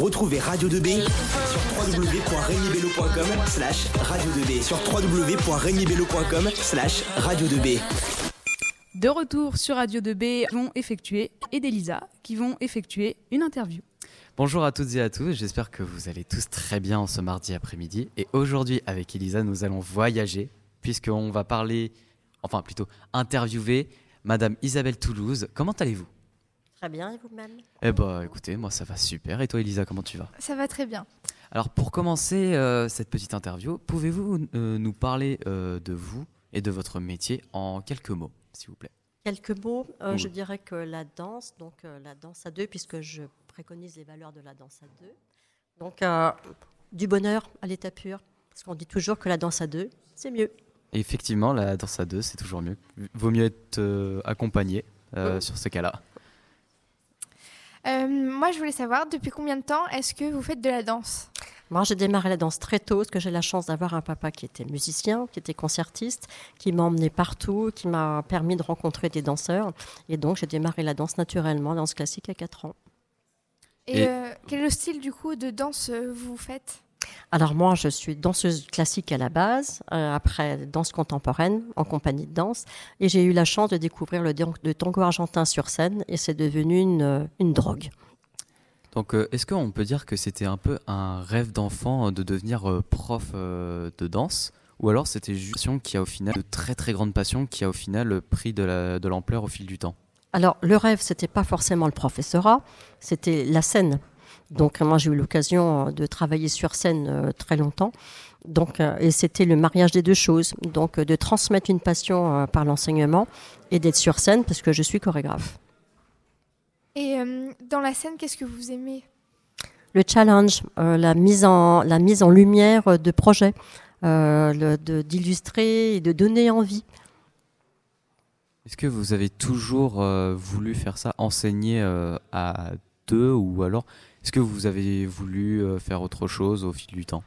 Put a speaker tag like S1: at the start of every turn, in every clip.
S1: Retrouvez Radio 2B sur www.regnibello.com slash radio 2B sur www.regnibello.com slash radio 2B.
S2: De retour sur Radio 2B, vont effectuer et d'Elisa qui vont effectuer une interview.
S3: Bonjour à toutes et à tous, j'espère que vous allez tous très bien ce mardi après-midi. Et aujourd'hui, avec Elisa, nous allons voyager, puisqu'on va parler, enfin plutôt interviewer Madame Isabelle Toulouse. Comment allez-vous?
S4: Très bien, et vous-même
S3: Eh bah écoutez, moi ça va super. Et toi Elisa, comment tu vas?
S5: Ça va très bien.
S3: Alors pour commencer euh, cette petite interview, pouvez-vous euh, nous parler euh, de vous et de votre métier en quelques mots, s'il vous plaît?
S4: Quelques mots, euh,
S3: Oui.
S4: je dirais que la danse, donc euh, la danse à deux, puisque je préconise les valeurs de la danse à deux. Donc euh, du bonheur à l'état pur, parce qu'on dit toujours que la danse à deux, c'est mieux.
S3: Et Effectivement, la danse à deux, c'est toujours mieux. Vaut mieux être euh, accompagné euh, sur ce cas-là.
S5: Euh, moi, je voulais savoir, depuis combien de temps est-ce que vous faites de la danse?
S4: Moi, j'ai démarré la danse très tôt, parce que j'ai la chance d'avoir un papa qui était musicien, qui était concertiste, qui m'a emmené partout, qui m'a permis de rencontrer des danseurs. Et donc, j'ai démarré la danse naturellement, la danse classique à 4 ans.
S5: Et,
S3: Et-
S5: euh, quel est le style du coup de danse euh, vous faites?
S4: Alors moi, je suis danseuse classique à la base, euh, après danse contemporaine en compagnie de danse, et j'ai eu la chance de découvrir le, tango argentin sur scène, et c'est devenu une, euh, une drogue.
S3: Donc, euh, est-ce qu'on peut dire que c'était un peu un rêve d'enfant de devenir euh, prof de danse Ou alors c'était juste une passion qui a au final, de très très grande passion, qui a au final pris de la- de l'ampleur au fil du temps?
S4: Alors le rêve, c'était pas forcément le professorat, c'était la scène. Donc moi, j'ai eu l'occasion euh, de travailler sur scène euh, très longtemps. Donc, euh, et c'était le mariage des deux choses. Donc, de transmettre une passion par l'enseignement et d'être sur scène parce que je suis chorégraphe.
S5: Et euh, dans la scène, qu'est-ce que vous aimez?
S4: Le challenge, euh, la, mise en, la mise en lumière de projets, euh, d'illustrer et de donner envie.
S3: Est-ce que vous avez toujours euh, voulu faire ça, enseigner euh, à deux Ou alors est-ce que vous avez voulu euh, faire autre chose au fil du temps?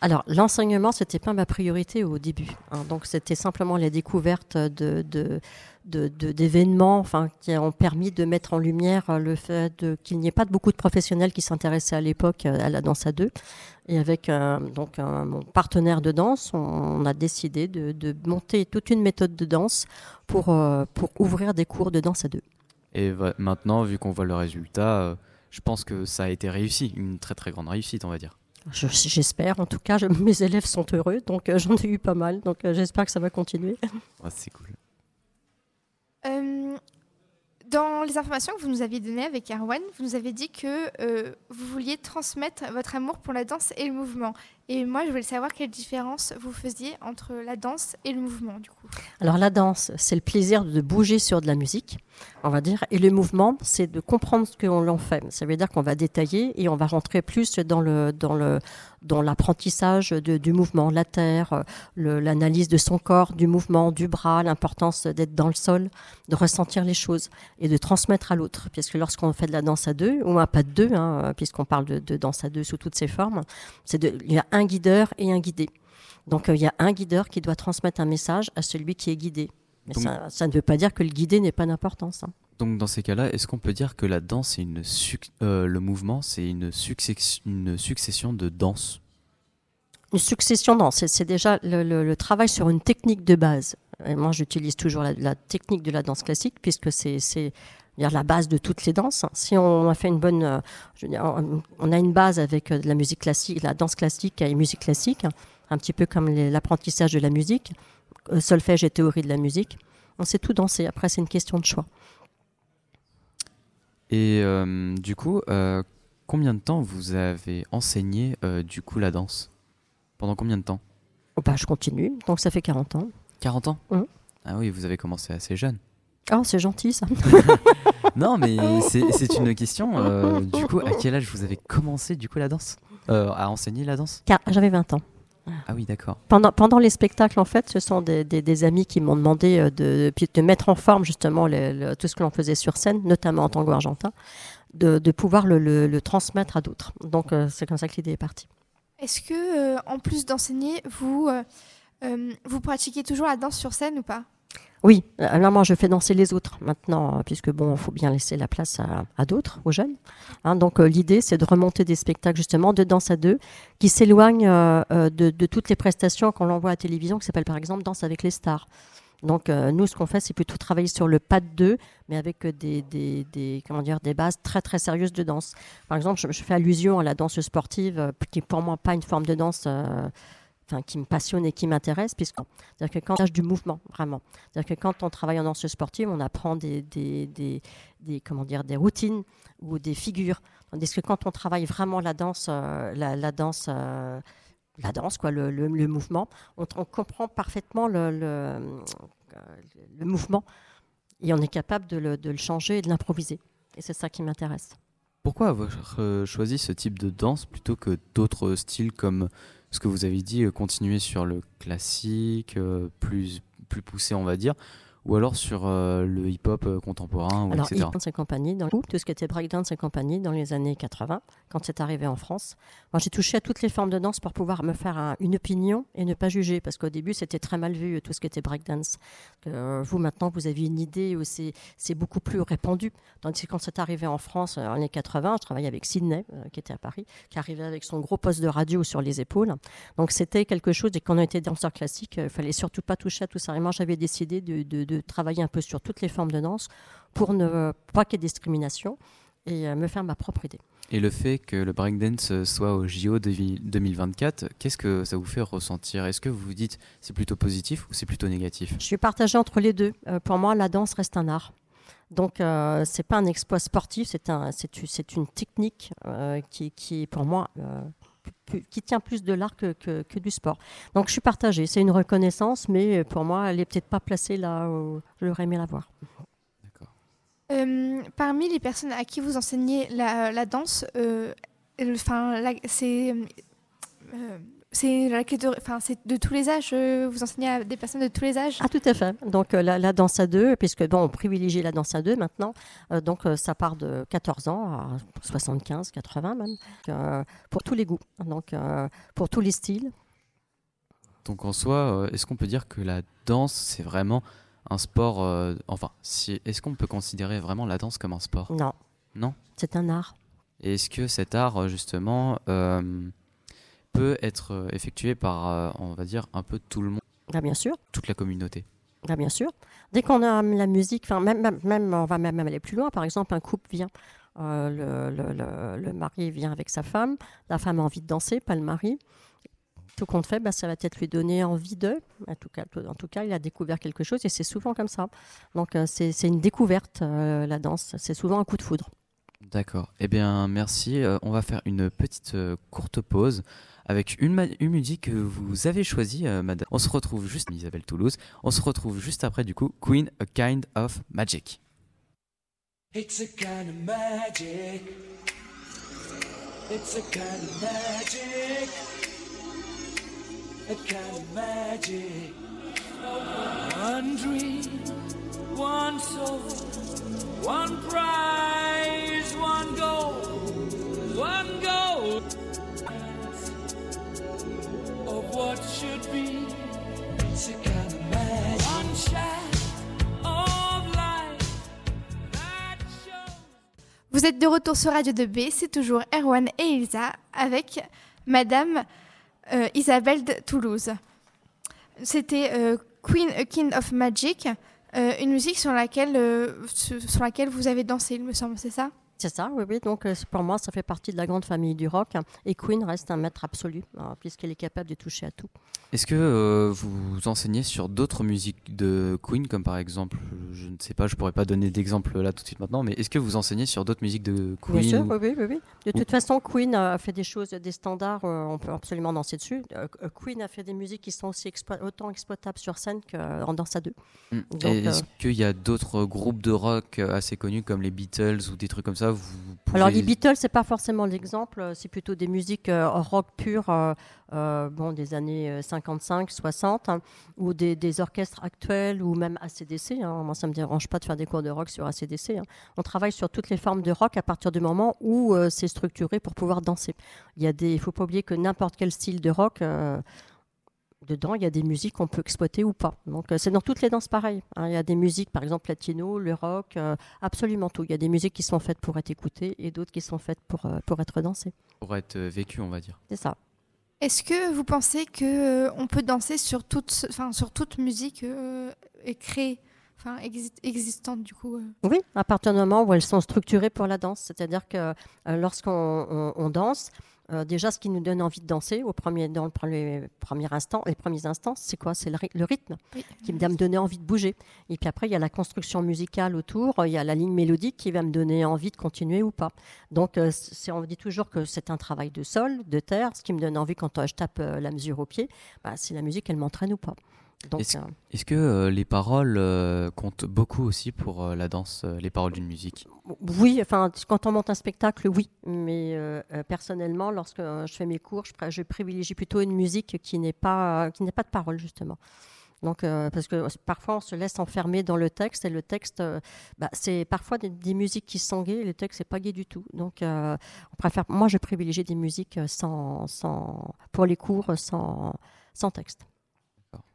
S4: Alors, l'enseignement, c'était pas ma priorité au début. hein. donc, c'était simplement la découverte de, de, de- de- d'événements enfin, qui ont permis de mettre en lumière euh, le fait de- qu'il n'y ait pas beaucoup de professionnels qui s'intéressaient à l'époque euh, à la danse à deux. Et avec donc un, mon partenaire de danse, on, on a décidé de, monter toute une méthode de danse pour, euh, pour ouvrir des cours de danse à deux.
S3: Et maintenant, vu qu'on voit le résultat, je pense que ça a été réussi, une très très grande réussite, on va dire.
S4: Je- J'espère, en tout cas, je- mes élèves sont heureux, donc euh, j'en ai eu pas mal, donc euh, j'espère que ça va continuer.
S3: C'est cool.
S5: Euh, Dans les informations que vous nous aviez données avec Erwan, vous nous avez dit que euh, vous vouliez transmettre votre amour pour la danse et le mouvement. Et moi, je voulais savoir quelle différence vous faisiez entre la danse et le mouvement, du coup.
S4: Alors la danse, c'est le plaisir de bouger sur de la musique, on va dire, et le mouvement, c'est de comprendre ce que l'on en fait. Ça veut dire qu'on va détailler et on va rentrer plus dans le dans le dans l'apprentissage du mouvement, la terre, l'analyse de son corps, du mouvement, du bras, l'importance d'être dans le sol, de ressentir les choses et de transmettre à l'autre. Puisque lorsqu'on fait de la danse à deux, ou un pas de deux, hein, puisqu'on parle de, de danse à deux sous toutes ses formes, c'est il y a un guideur et un guidé. Donc euh, il y a un guideur qui doit transmettre un message à celui qui est guidé. Mais
S3: Donc-
S4: ça, ça ne veut pas dire que le guidé n'est pas d'importance. hein.
S3: Donc dans ces cas-là, est-ce qu'on peut dire que la danse, c'est une euh, le mouvement, c'est une, succession- une succession de danses?
S4: Une succession, non, c'est c'est déjà le, le- le travail sur une technique de base. Et moi, j'utilise toujours la, la technique de la danse classique puisque c'est la base de toutes les danses. Si on a fait une bonne, euh, je veux dire, on- a une base avec euh, de la musique classique, la danse classique et musique classique, un petit peu comme l'apprentissage de la musique, solfège et théorie de la musique. On sait tout danser. Après, c'est une question de choix.
S3: Et euh, du coup, euh, combien de temps vous avez enseigné euh, du coup la danse? Pendant combien de temps?
S4: Oh, bah, je continue, donc ça fait 40 ans.
S3: 40 ans?
S4: Mhm.
S3: Ah oui, vous avez commencé assez jeune.
S4: Oh, c'est gentil ça.
S3: Non, mais c'est une question. euh, du coup, à quel âge vous avez commencé du coup la danse? Euh, À enseigner la danse?
S4: J'avais 20 ans.
S3: Ah oui, d'accord.
S4: Pendant, pendant les spectacles, en fait, ce sont des, des- des amis qui m'ont demandé euh, de, de mettre en forme justement le- le- tout ce que l'on faisait sur scène, notamment en tango argentin, de, de pouvoir le, le- le transmettre à d'autres. Donc euh, c'est comme ça que l'idée est partie.
S5: Est-ce que, euh, en plus d'enseigner, vous, euh, vous pratiquez toujours la danse sur scène ou pas?
S4: Oui, alors moi je fais danser les autres maintenant, puisque bon, il faut bien laisser la place à, d'autres, aux jeunes. Hein. donc l'idée, c'est de remonter des spectacles justement de danse à deux, qui s'éloignent de, de, toutes les prestations qu'on envoie à la télévision, qui s'appelle par exemple Danse avec les stars. Donc euh, nous, ce qu'on fait, c'est plutôt travailler sur le pas de deux, mais avec des, comment dire, des bases très très sérieuses de danse. Par exemple, je, fais allusion à la danse sportive, euh, qui pour moi pas une forme de danse euh, enfin, qui me passionne et qui m'intéresse, puisque dire que quand du mouvement, vraiment. C'est-à-dire que quand on travaille en danse sportive, on apprend des, comment dire, des routines ou des figures. Tandis que quand on travaille vraiment la danse, la, danse la danse, quoi, le, mouvement. On, comprend parfaitement le, mouvement et on est capable de le, de le changer et de l'improviser. Et c'est ça qui m'intéresse.
S3: Pourquoi avoir euh, choisi ce type de danse plutôt que d'autres styles comme ce que vous avez dit, euh, continuer sur le classique, euh, plus, plus poussé on va dire, ou alors sur euh, le hip-hop euh, contemporain,
S4: alors,
S3: etc.
S4: et compagnie, dans tout ce qui était breakdance et compagnie dans les années 80, quand c'est arrivé en France. Moi, j'ai touché à toutes les formes de danse pour pouvoir me faire une opinion et ne pas juger, parce qu'au début, c'était très mal vu, tout ce qui était breakdance. Euh, vous, maintenant, vous avez une idée où c'est beaucoup plus répandu. Tandis que quand c'est arrivé en France, en années 80, je travaillais avec Sydney, qui était à Paris, qui arrivait avec son gros poste de radio sur les épaules. Donc, c'était quelque chose, et quand on était danseur classique, il fallait surtout pas toucher à tout ça. Et moi, j'avais décidé de, de travailler un peu sur toutes les formes de danse pour ne pas qu'il y ait discrimination et euh, me faire ma propre idée.
S3: Et le fait que le breakdance soit au JO 2024, qu'est-ce que ça vous fait ressentir? Est-ce que vous vous dites c'est plutôt positif ou c'est plutôt négatif?
S4: Je suis partagée entre les deux. Euh, pour moi, la danse reste un art. Donc, euh, c'est pas un exploit sportif, c'est un, une technique euh, qui, qui, pour moi, qui tient plus de l'art que, que, du sport. Donc je suis partagée. C'est une reconnaissance, mais pour moi, elle n'est peut-être pas placée là où j'aurais aimé la voir.
S5: Euh, parmi les personnes à qui vous enseignez la, la danse, euh, c'est euh, c'est de, de tous les âges. Euh, vous enseignez à des personnes de tous les âges?
S4: Ah, tout à fait. Donc, euh, la, danse à deux, puisque bon, on privilégie la danse à deux maintenant. Euh, donc, ça part de 14 ans à 75, 80 même, pour tous les goûts. Donc, pour tous les styles.
S3: Donc, en soi, est-ce qu'on peut dire que la danse, c'est vraiment un sport Enfin, si, est-ce qu'on peut considérer vraiment la danse comme un sport?
S4: Non.
S3: Non?
S4: C'est un art.
S3: Et est-ce que cet art, justement peut être euh, effectué par, euh, on va dire, un peu tout le monde
S4: ah, Bien sûr.
S3: Toute la communauté
S4: ah, Bien sûr. Dès qu'on a la musique, même, même, on va même aller plus loin. Par exemple, un couple vient, euh, le, le, le, mari vient avec sa femme, la femme a envie de danser, pas le mari. Tout compte fait, bah, ça va peut-être lui donner envie de. En tout, cas, en tout cas, il a découvert quelque chose et c'est souvent comme ça. Donc, c'est une découverte, la danse. C'est souvent un coup de foudre.
S3: D'accord. Eh bien, merci. on va faire une petite courte pause avec une, une musique que vous avez choisie, euh, madame. On se retrouve juste, Isabelle Toulouse, on se retrouve juste après du coup, Queen, A Kind of Magic. It's a kind of magic. It's a kind of magic. A kind of magic. One dream, one soul, one prize,
S5: Vous êtes de retour sur Radio 2B, c'est toujours Erwan et Elsa avec Madame euh, Isabelle de Toulouse. C'était euh, Queen a King of Magic, euh, une musique sur laquelle, sur laquelle vous avez dansé, il me semble, c'est ça?
S4: C'est ça, oui, oui. Donc, euh, pour moi, ça fait partie de la grande famille du rock. Et Queen reste un maître absolu, hein, puisqu'elle est capable de toucher à tout.
S3: Est-ce que euh, vous enseignez sur d'autres musiques de Queen, comme par exemple, je ne sais pas, je pourrais pas donner d'exemple là tout de suite maintenant, mais est-ce que vous enseignez sur d'autres musiques de Queen
S4: Bien sûr, oui, oui, oui, De toute façon, Queen a fait des choses, des standards, euh, on peut absolument danser dessus. Queen a fait des musiques qui sont aussi autant exploitables sur scène qu'en danse à deux.
S3: Hmm. Est-ce qu'il y a d'autres groupes de rock assez connus comme les Beatles ou des trucs comme ça
S4: alors les Beatles, c'est pas forcément l'exemple, euh, c'est plutôt des musiques euh, rock pures, euh, bon, des années 55, 60, hein, ou des, orchestres actuels, ou même ACDC. Hein. Moi, ça me dérange pas de faire des cours de rock sur ACDC. Hein. On travaille sur toutes les formes de rock à partir du moment où c'est structuré pour pouvoir danser. Il y a des, faut pas oublier que n'importe quel style de rock dedans, il y a des musiques qu'on peut exploiter ou pas. Donc, euh, c'est dans toutes les danses pareil. hein. Il y a des musiques, par exemple, latino, le rock, euh, absolument tout. Il y a des musiques qui sont faites pour être écoutées et d'autres qui sont faites pour, euh, pour être dansées.
S3: Pour être euh, vécu, on va dire.
S4: C'est ça.
S5: Est-ce que vous pensez que euh, on peut danser sur toute, enfin, sur toute musique euh, créée, enfin, exi- du coup
S4: Oui, à partir du moment où elles sont structurées pour la danse. C'est-à-dire que euh, lorsqu'on on- on danse, euh, déjà, ce qui nous donne envie de danser au premier, dans le premier, premier instant, les premiers instants, c'est quoi? C'est le, ry- le rythme
S5: Oui.
S4: qui va me donner envie de bouger. Et puis après, il y a la construction musicale autour, il y a la ligne mélodique qui va me donner envie de continuer ou pas. Donc, euh, on dit toujours que c'est un travail de sol, de terre. Ce qui me donne envie quand euh, je tape euh, la mesure au pied, bah, c'est la musique, elle m'entraîne ou pas.
S3: Est-ce-
S4: euh,
S3: Est-ce que euh, les paroles euh, comptent beaucoup aussi pour la danse, les paroles d'une musique?
S4: Oui, enfin, quand on monte un spectacle, oui. Mais personnellement, lorsque je fais mes cours, je, je privilégie plutôt une musique qui n'est pas, qui pas de parole, justement. Donc, euh, parce que parfois, on se laisse enfermer dans le texte et le texte, euh, bah, c'est parfois des, des musiques qui sont gaies et le texte n'est pas gai du tout. Donc, euh, on préfère, moi, je privilégie des musiques sans, sans, pour les cours sans, sans texte.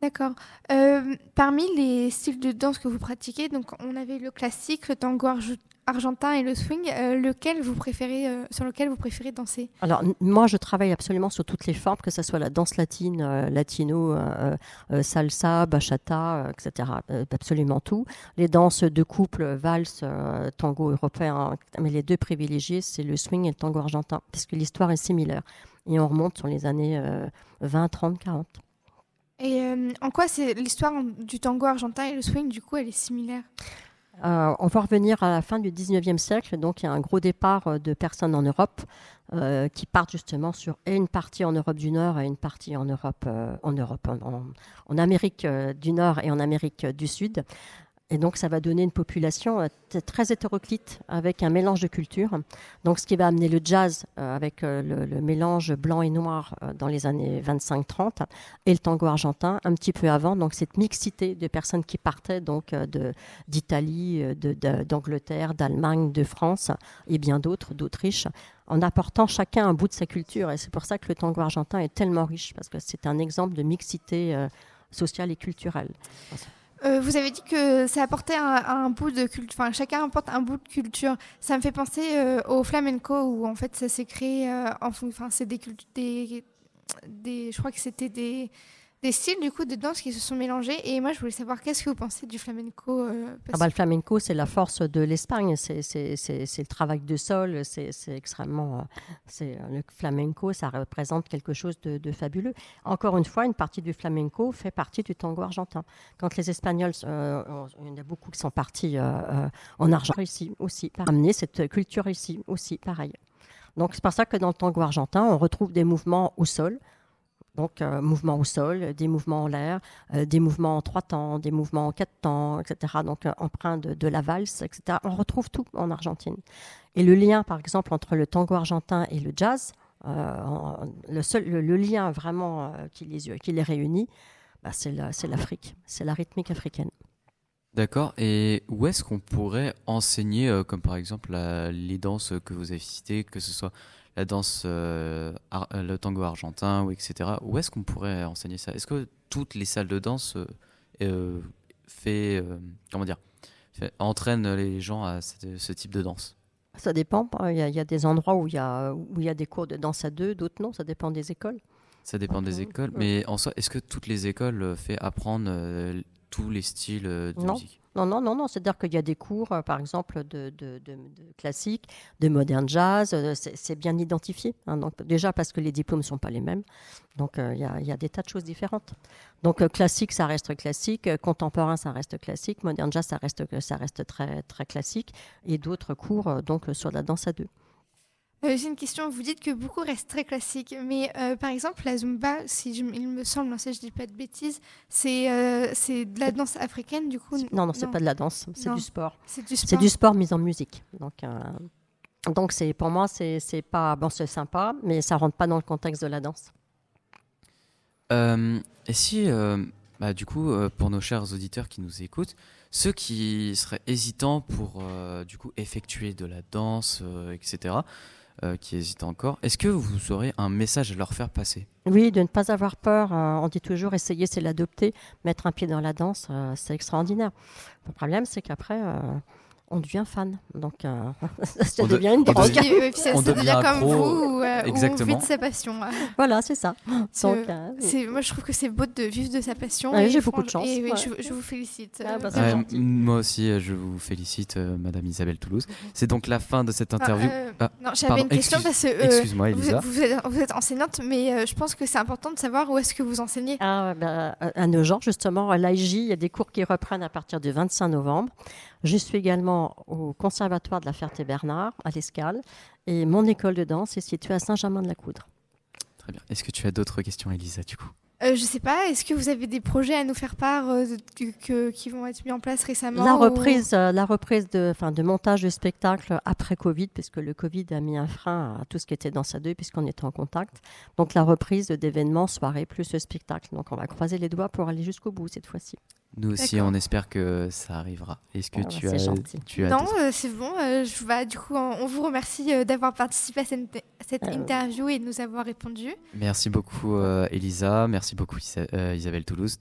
S5: D'accord. Euh, parmi les styles de danse que vous pratiquez, donc on avait le classique, le tango arge- argentin et le swing. euh, lequel vous préférez, euh, sur lequel vous préférez danser?
S4: Alors, moi, je travaille absolument sur toutes les formes, que ce soit la danse latine, euh, latino, euh, euh, salsa, bachata, euh, etc. Euh, absolument tout. Les danses de couple, valse, euh, tango européen, mais les deux privilégiés, c'est le swing et le tango argentin, puisque l'histoire est similaire. Et on remonte sur les années euh, 20, 30, 40.
S5: Et euh, en quoi c'est l'histoire du tango argentin et le swing Du coup, elle est similaire?
S4: Euh, on va revenir à la fin du 19e siècle. Donc, il y a un gros départ euh, de personnes en Europe qui partent justement sur une partie en Europe du Nord et une partie en Europe, en, Europe en, Amérique du Nord et en Amérique du Sud. Et donc, ça va donner une population euh, très hétéroclite avec un mélange de cultures. Donc, ce qui va amener le jazz euh, avec euh, le, mélange blanc et noir dans les années 25-30 et le tango argentin un petit peu avant. Donc, cette mixité de personnes qui partaient donc d'Italie, d'Angleterre, d'Allemagne, de France et bien d'autres, d'Autriche, en apportant chacun un bout de sa culture. Et c'est pour ça que le tango argentin est tellement riche, parce que c'est un exemple de mixité sociale et culturelle.
S5: Euh, vous avez dit que ça apportait un, un bout de culture, enfin chacun apporte un bout de culture. Ça me fait penser euh, au flamenco où en fait ça s'est créé euh, enfin c'est des, des des je crois que c'était des des styles du coup de danse qui se sont mélangés et moi je voulais savoir qu'est-ce que vous pensez du flamenco euh, parce
S4: Ah bah, le flamenco, c'est la force de l'Espagne, c'est le travail de sol, c'est extrêmement... euh, c'est euh, Le flamenco, ça représente quelque chose de, de fabuleux. Encore une fois, une partie du flamenco fait partie du tango argentin. Quand les Espagnols, euh, il y en a beaucoup qui sont partis euh, en Argentine ici aussi, pour amener cette culture ici aussi, pareil. Donc c'est pour ça que dans le tango argentin, on retrouve des mouvements au sol, donc, euh, mouvements au sol, des mouvements en l'air, euh, des mouvements en trois temps, des mouvements en quatre temps, etc. Donc, euh, empreint de, la valse, etc. On retrouve tout en Argentine. Et le lien, par exemple, entre le tango argentin et le jazz, euh, le, seul, le, lien vraiment euh, qui, les, qui les réunit, bah, c'est la- c'est l'Afrique, c'est la rythmique africaine.
S3: D'accord. Et où est-ce qu'on pourrait enseigner, comme par exemple les danses que vous avez citées, que ce soit la danse, euh, euh, le tango argentin, ou etc. Où est-ce qu'on pourrait enseigner ça? Est-ce que toutes les salles de danse euh, fait, comment dire, fait- entraînent les gens à cette- ce type de danse?
S4: Ça dépend. Il y, a, il y a des endroits où il y a, où il y a des cours de danse à deux, d'autres non. Ça dépend des écoles.
S3: Ça dépend des écoles. Mais en soi, est-ce que toutes les écoles fait apprendre tous les styles euh, de
S4: Non.
S3: musique
S4: Non, non, non, non. C'est-à-dire qu'il y a des cours, euh, par exemple, de, de, de- de classique, de modern jazz. euh, c'est bien identifié. hein. donc, déjà parce que les diplômes ne sont pas les mêmes. Donc, euh, il y, a, il y a des tas de choses différentes. Donc, euh, classique, ça reste classique. euh, Contemporain, ça reste classique. Modern jazz, ça reste, ça reste très, très classique. Et d'autres cours, euh, donc, euh, sur la danse à deux.
S5: Euh, J'ai une question. Vous dites que beaucoup restent très classiques, mais euh, par exemple la zumba, si je- il me semble, hein, si je dis pas de bêtises, c'est euh, c'est de la danse africaine du coup.
S4: Non, non, c'est pas de la danse. C'est du sport.
S5: C'est du
S4: C'est
S5: sport.
S4: du sport mis en musique. Donc, euh, donc c'est pour moi, c'est c'est pas bon, c'est sympa, mais ça rentre pas dans le contexte de la danse.
S3: Euh, et si, euh, bah, du coup, euh, pour nos chers auditeurs qui nous écoutent, ceux qui seraient hésitants pour, euh, du coup, effectuer de la danse, euh, etc., euh, qui hésitent encore. Est-ce que vous aurez un message à leur faire passer?
S4: Oui, de ne pas avoir peur. Euh, on dit toujours essayer, c'est l'adopter. Mettre un pied dans la danse, euh, c'est extraordinaire. Le problème, c'est qu'après, on devient fan. Donc, euh, ça
S3: On de-
S4: devient une
S3: on
S4: drogue.
S3: devient-
S5: Et puis, ça,
S3: on
S5: ça
S3: devient
S5: devient comme vous, euh, où on
S3: exactement.
S5: vit de sa passion.
S4: Voilà, c'est ça. Donc, euh,
S5: moi, je trouve que c'est beau de vivre de sa passion.
S4: J'ai beaucoup de chance,
S5: Et
S4: ouais.
S5: je, je vous félicite.
S4: Ah,
S5: euh,
S4: bah,
S3: m- Moi aussi, euh, je vous félicite, euh, Madame Isabelle Toulouse. C'est donc la fin de cette interview.
S5: Ah, euh,
S3: Ah,
S5: non, j'avais une question
S3: excuse-
S5: parce que euh,
S3: Excuse-moi,
S5: vous,
S3: Elisa.
S5: êtes, vous êtes- vous êtes enseignante, mais euh, je pense que c'est important de savoir où est-ce que vous enseignez.
S4: Ah, ben, à Nogent, justement, à l'AIJ, il y a des cours qui reprennent à partir du 25 novembre. Je suis également au Conservatoire de la Ferté-Bernard, à l'Escale, et mon école de danse est située à Saint-Germain-de-la-Coudre.
S3: Très bien. Est-ce que tu as d'autres questions, Elisa, du coup?
S5: Euh, je sais pas, est-ce que vous avez des projets à nous faire part euh, de- que- qui vont être mis en place récemment
S4: La
S5: ou-
S4: reprise, euh, la reprise de, enfin, de montage de spectacle après Covid, puisque le Covid a mis un frein à tout ce qui était dans sa deux, puisqu'on était en contact. Donc la reprise d'événements, soirées, plus le spectacle. Donc on va croiser les doigts pour aller jusqu'au bout cette fois-ci.
S3: Nous aussi, on espère que ça arrivera. Est-ce que
S4: Ah,
S3: tu,
S4: c'est
S3: as, tu as
S5: Non, euh, c'est bon. euh, je, bah, du coup, on, vous remercie euh, d'avoir participé à cette,
S4: Euh,
S5: interview et de nous avoir répondu.
S3: Merci beaucoup, euh, Elisa. Merci beaucoup, Isa- euh, Isabelle Toulouse.